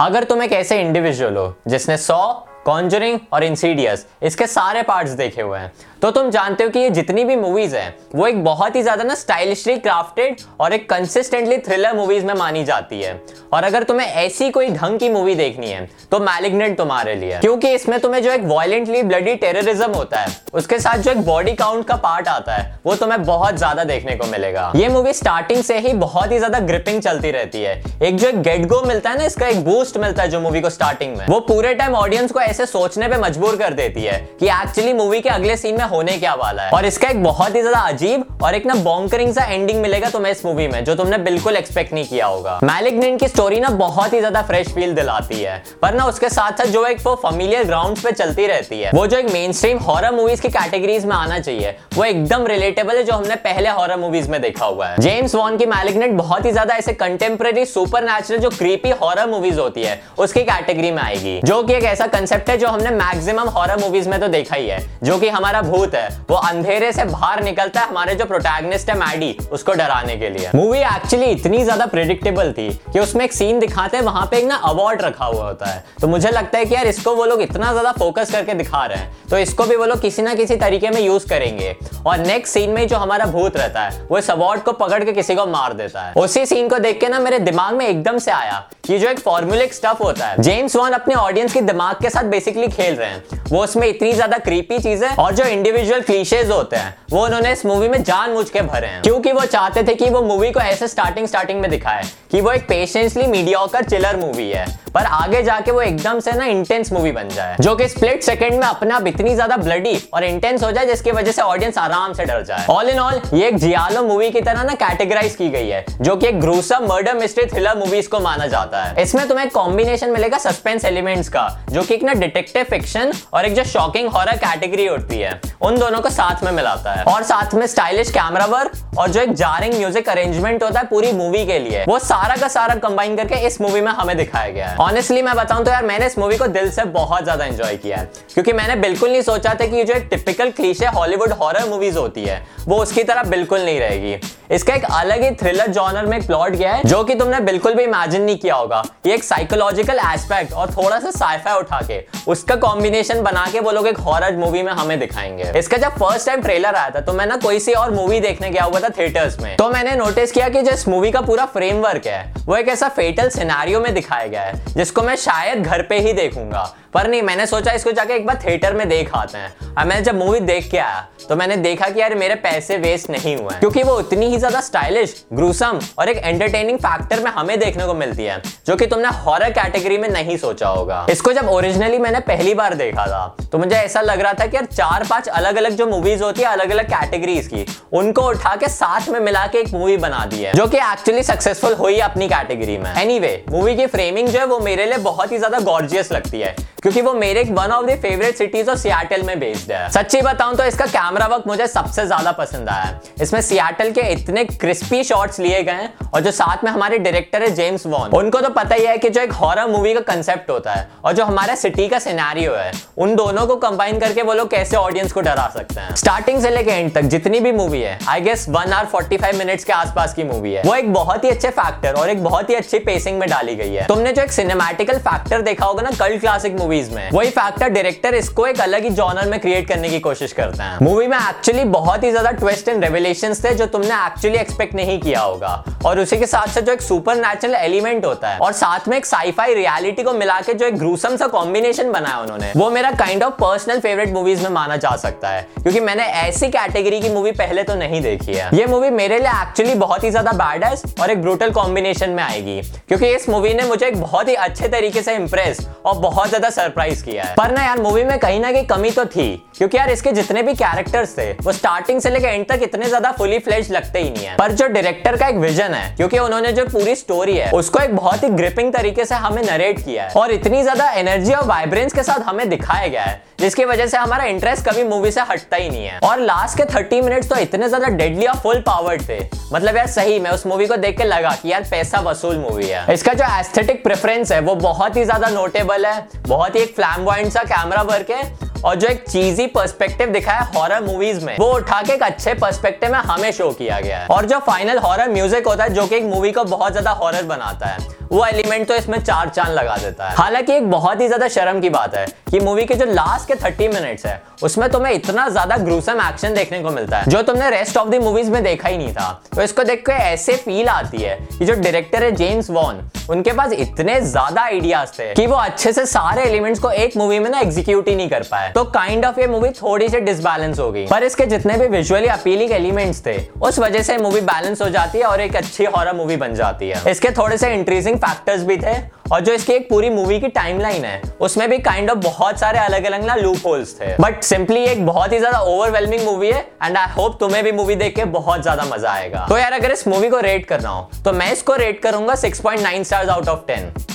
अगर तुम एक ऐसे इंडिविजुअल हो जिसने सौ कॉन्जरिंग और इंसीडियस इसके सारे पार्ट्स देखे हुए हैं। तो तुम जानते हो कि ये जितनी भी मूवीज़ हैं, वो एक बहुत ही ज़्यादा ना स्टाइलिशली क्राफ्टेड और एक कंसिस्टेंटली थ्रिलर मूवीज़ में मानी जाती है। और अगर तुम्हें ऐसी कोई ढंग की मूवी देखनी है तो मैलिग्नेंट तुम्हारे लिए क्योंकि इसमें तुम्हें जो एक वायलेंटली ब्लडी टेररिज्म होता है, उसके साथ जो एक बॉडी काउंट का पार्ट आता है, वो तुम्हें बहुत ज़्यादा देखने को मिलेगा। ये मूवी स्टार्टिंग से ही बहुत ही ज़्यादा ग्रिपिंग चलती रहती है। एक जो एक गेट गो मिलता है ना, इसका एक बूस्ट मिलता है जो मूवी को स्टार्टिंग में। वो पूरे टाइम ऑडियंस को ऐसे सोचने पे मजबूर कर देती है कि एक्चुअली मूवी के अगले सीन में होने क्या वाला है। और इसका एक बहुत ही ज़्यादा अजीब और एक ना बॉन्करिंग सा एंडिंग मिलेगा तुम्हें इस मूवी में, जो तुमने बिल्कुल एक्सपेक्ट नहीं किया होगा। मैलिग्नेंट की स्टोरी ना बहुत ही ज़्यादा फ्रेश फील दिलाती है, पर ना उसके साथ साथ जो एक वो फैमिलियर ग्राउंड पे चलती रहती है, वो जो एक मेन स्ट्रीम हॉरर मूवीज़ की कैटेगरीज में आना चाहिए, वो एकदम रिलेटेबल है, जो हमने पहले हॉरर मूवीज़ में देखा हुआ है। जेम्स वॉन की मैलिग्नेंट बहुत ही ज़्यादा ऐसे कंटेम्प्रेरी सुपर जो क्रीपी हॉरर मूवीज़ होती है, उसकी कैटेगरी में आएगी, जो कि एक ऐसा कंसेप्ट है जो हमने मैक्सिमम हॉरर मूवीज़ में तो देखा ही है। जो कि हमारा भूत है, वो अंधेरे से बाहर निकलता है हमारे जो प्रोटैगनिस्ट है मैडी उसको डराने के लिए। मूवी एक्चुअली इतनी ज़्यादा प्रिडिक्टेबल थी कि उसमें एक सीन दिखाते हैं, वहाँ पे एक ना अवार्ड रखा हुआ होता है। तो मुझे लगता है कि यार इसको वो लोग इतना ज़्यादा फोकस करके दिखा रहे हैं तो इसको भी वो लोग किसी ना किसी तरीके में यूज़ करेंगे। और नेक्स्ट सीन में जो हमारा भूत रहता है, वो इस अवार्ड को पकड़ के किसी को मार देता है। उसी सीन को देख के ना मेरे दिमाग में एकदम से आया कि जो एक फॉर्मुलिक स्टफ़ होता है जेम्स वॉन अपने ऑडियंस के दिमाग के साथ बेसिकली खेल रहे हैं। वो उसमें इतनी ज़्यादा क्रीपी चीज़ है और जो इंडिविजुअल क्लीशेज होते हैं, वो उन्होंने इस मूवी में जान के भरे हैं। क्योंकि वो चाहते थे कि वो मूवी को ऐसे स्टार्टिंग स्टार्टिंग में दिखाए कि वो एक पेशेंसली मीडियोकर चिलर मूवी है। पर आगे जाके वो एकदम से ना इंटेंस मूवी बन जाए। जो कि स्प्लिट सेकंड में अपने आप इतनी ज़्यादा ब्लडी और इंटेंस हो जाए, जिसकी वजह से ऑडियंस आराम से डर जाए। ऑल इन ऑल ये एक जियालो मूवी की तरह ना कैटेगराइज की गई है, जो कि एक gruesome murder mystery thriller movies को माना जाता है। इसमें तुम्हें कॉम्बिनेशन मिलेगा सस्पेंस एलिमेंट्स का, जो कि एक ना डिटेक्टिव फिक्शन और एक जो शॉकिंग हॉरर कैटेगरी होती है। उन दोनों को साथ में मिलाता है। और साथ में स्टाइलिश कैमरा वर्क और जो एक जारिंग म्यूज़िक अरेंजमेंट होता है पूरी मूवी के लिए, वो सारा का सारा कंबाइन करके इस मूवी में हमें दिखाया गया है। ऑनेस्टली मैं बताऊँ तो यार, मैंने इस मूवी को दिल से बहुत ज़्यादा एंजॉय किया है। क्योंकि मैंने बिल्कुल नहीं सोचा था कि जो एक typical cliche Hollywood horror movies होती है, वो उसकी तरह बिल्कुल नहीं रहेगी। इसका एक अलग ही थ्रिलर जॉनर में प्लॉट गया है, जो कि तुमने बिल्कुल भी इमेजिन नहीं किया होगा। ये एक साइकोलॉजिकल एस्पेक्ट और थोड़ा सा साइफाई उठा के, उसका कॉम्बिनेशन बना के वो लोग एक हॉरर मूवी में हमें दिखाएँगे। इसका जब फ़र्स्ट टाइम ट्रेलर आया था तो मैं ना कोई सी और मूवी देखने गया हुआ था थिएटर्स में। तो मैंने नोटिस किया कि जो इस मूवी का पूरा फ्रेमवर्क है, वो एक ऐसा फेटल सिनारियो में दिखाया गया है, जिसको मैं शायद घर पे ही देखूँगा। पर नहीं, मैंने सोचा इसको जाके एक बार थिएटर में देख आते हैं। और मैंने जब मूवी देख के आया तो मैंने देखा कि यार मेरे पैसे वेस्ट नहीं हुए क्योंकि वो उतनी ही ज़्यादा स्टाइलिश ग्रूसम और एक एंटरटेनिंग फैक्टर में हमें देखने को मिलती है जो कि तुमने हॉरर कैटेगरी में नहीं सोचा होगा। इसको जब ओरिजिनली मैंने पहली बार देखा था तो मुझे ऐसा लग रहा था कि यार चार पाँच अलग अलग जो मूवीज़ होती है अलग अलग कैटेगरीज की उनको उठा के साथ में मिला के एक मूवी बना दी है जो कि एक्चुअली सक्सेसफुल हुई अपनी कैटेगरी में। एनी anyway, मूवी की फ्रेमिंग जो है वो मेरे लिए बहुत ही ज़्यादा गॉर्जियस लगती है। क्योंकि वो मेरे one of the favourite cities और सियाटल में बेस्ड है। सच्ची बताऊँ तो इसका कैमरा वर्क मुझे सबसे ज़्यादा पसंद आया। इसमें सियाटल के इतने क्रिस्पी शॉट्स लिए गए और जो साथ में हमारे डायरेक्टर है जेम्स वॉन उनको तो पता ही है कि जो एक हॉरर मूवी का कंसेप्ट होता है और जो हमारा सिटी का सिनेरियो है, उन दोनों को कंबाइन करके वो लोग कैसे ऑडियंस को डरा सकते हैं। स्टार्टिंग से लेके एंड तक जितनी भी मूवी है I guess one hour forty five minutes के आसपास की मूवी है, वो एक बहुत ही अच्छे फैक्टर और एक बहुत ही अच्छी पेसिंग में डाली गई है। तुमने जो एक सिनेमेटिकल फैक्टर देखा होगा ना कल क्लासिक मूवीज़ में। वही फैक्टर डायरेक्टर इसको एक अलग ही जॉनर में क्रिएट करने की कोशिश करते हैं। मूवी में एक्चुअली बहुत ही ज़्यादा ट्विस्ट एंड रेवलेशन थे जो तुमने एक्चुअली एक्सपेक्ट नहीं किया होगा। और उसी के साथ साथ जो एक सुपर एलिमेंट होता है, और साथ में एक साइफाई रियलिटी को मिला के जो एक ग्रूसम सा कॉम्बिनेशन बनाया उन्होंने, वो मेरा kind of personal favourite movies में माना जा सकता है। क्योंकि मैंने ऐसी कैटेगरी की मूवी पहले तो नहीं देखी है। ये मूवी मेरे लिए एक्चुअली बहुत ही ज़्यादा बैड है और एक ब्रूटल कॉम्बिनेशन में आएगी। क्योंकि इस मूवी ने मुझे एक बहुत ही अच्छे तरीके से इंप्रेस और बहुत ज़्यादा सरप्राइज़ किया है। पर ना यार मूवी में कहीं ना कहीं कमी तो थी। क्योंकि यार, इसके जितने भी कैरेक्टर्स थे, वो स्टार्टिंग से लेकर एंड तक इतने ज़्यादा फुली फ्लेज लगते ही नहीं है। पर जो डायरेक्टर का एक विजन है, क्योंकि उन्होंने जो पूरी स्टोरी है, उसको एक बहुत ही ग्रिपिंग तरीके से हमें नरेट किया है। और इतनी ज़्यादा एनर्जी और वाइब्रेंस के साथ हमें दिखाया गया है, जिसकी वजह से हमारा इंटरेस्ट कभी मूवी से हटता ही नहीं है। और लास्ट के थर्टी मिनट्स तो इतने ज़्यादा डेडली और फुल पावर्ड थे। मतलब यार, सही, में उस मूवी को देख के लगा कि यार, पैसा वसूल मूवी है। इसका जो एस्थेटिक प्रेफरेंस है, वो बहुत ही ज़्यादा नोटेबल है, बहुत ही एक फ्लैम सा कैमरा वर्क है और जो एक चीजी पर्सपेक्टिव दिखाया हॉरर मूवीज़ में, वो उठा के एक अच्छे पर्सपेक्टिव में हमें शो किया गया है। और जो फाइनल हॉरर म्यूज़िक होता है, जो कि एक मूवी को बहुत ज़्यादा हॉरर बनाता है, वो एलिमेंट तो इसमें चार चाँद लगा देता है। हालाँकि एक बहुत ही ज़्यादा शर्म की बात है कि मूवी के जो लास्ट के 30 मिनट्स है, उसमें तुम्हें इतना ज़्यादा ग्रूसम एक्शन देखने को मिलता है, जो तुमने रेस्ट ऑफ़ द मूवीज़ में देखा ही नहीं था। तो इसको देख के ऐसे फील आती है कि जो डायरेक्टर है जेम्स वॉन उनके पास इतने ज़्यादा आइडियाज़ थे कि वो अच्छे से सारे एलिमेंट्स को एक मूवी में ना एग्जीक्यूट ही नहीं कर पाए। तो काइंड ऑफ़ ये मूवी थोड़ी सी डिसबैलेंस हो गई पर इसके जितने भी विजुअली अपीलिंग एलिमेंट्स थे, उस वजह से मूवी बैलेंस हो जाती है और एक अच्छी हॉरर मूवी बन जाती है। इसके थोड़े से इंट्रीजिंग फैक्टर्स भी थे और जो इसकी एक पूरी मूवी की टाइमलाइन है, उसमें भी काइंड ऑफ़ बहुत सारे अलग अलग ना लूप होल्स थे। बट सिंपली एक बहुत ही ज़्यादा ओवरवेलमिंग मूवी है एंड आई होप तुम्हें भी मूवी देख के बहुत ज़्यादा मज़ा आएगा। तो यार, अगर इस मूवी को रेट करना हो तो मैं इसको रेट करूँगा 6.9 स्टार्स आउट ऑफ़ 10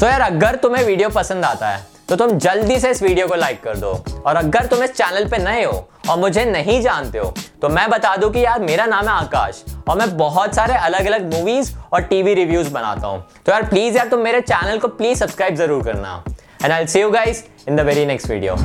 सो यार, अगर तुम्हें वीडियो पसंद आता है तो तुम जल्दी से इस वीडियो को लाइक कर दो। और अगर तुम इस चैनल पे नए हो और मुझे नहीं जानते हो तो मैं बता दूँ कि यार मेरा नाम है आकाश और मैं बहुत सारे अलग अलग मूवीज़ और टीवी रिव्यूज़ बनाता हूँ। तो यार प्लीज़ यार तुम मेरे चैनल को प्लीज़ सब्सक्राइब ज़रूर करना। And I see you guys in the very next video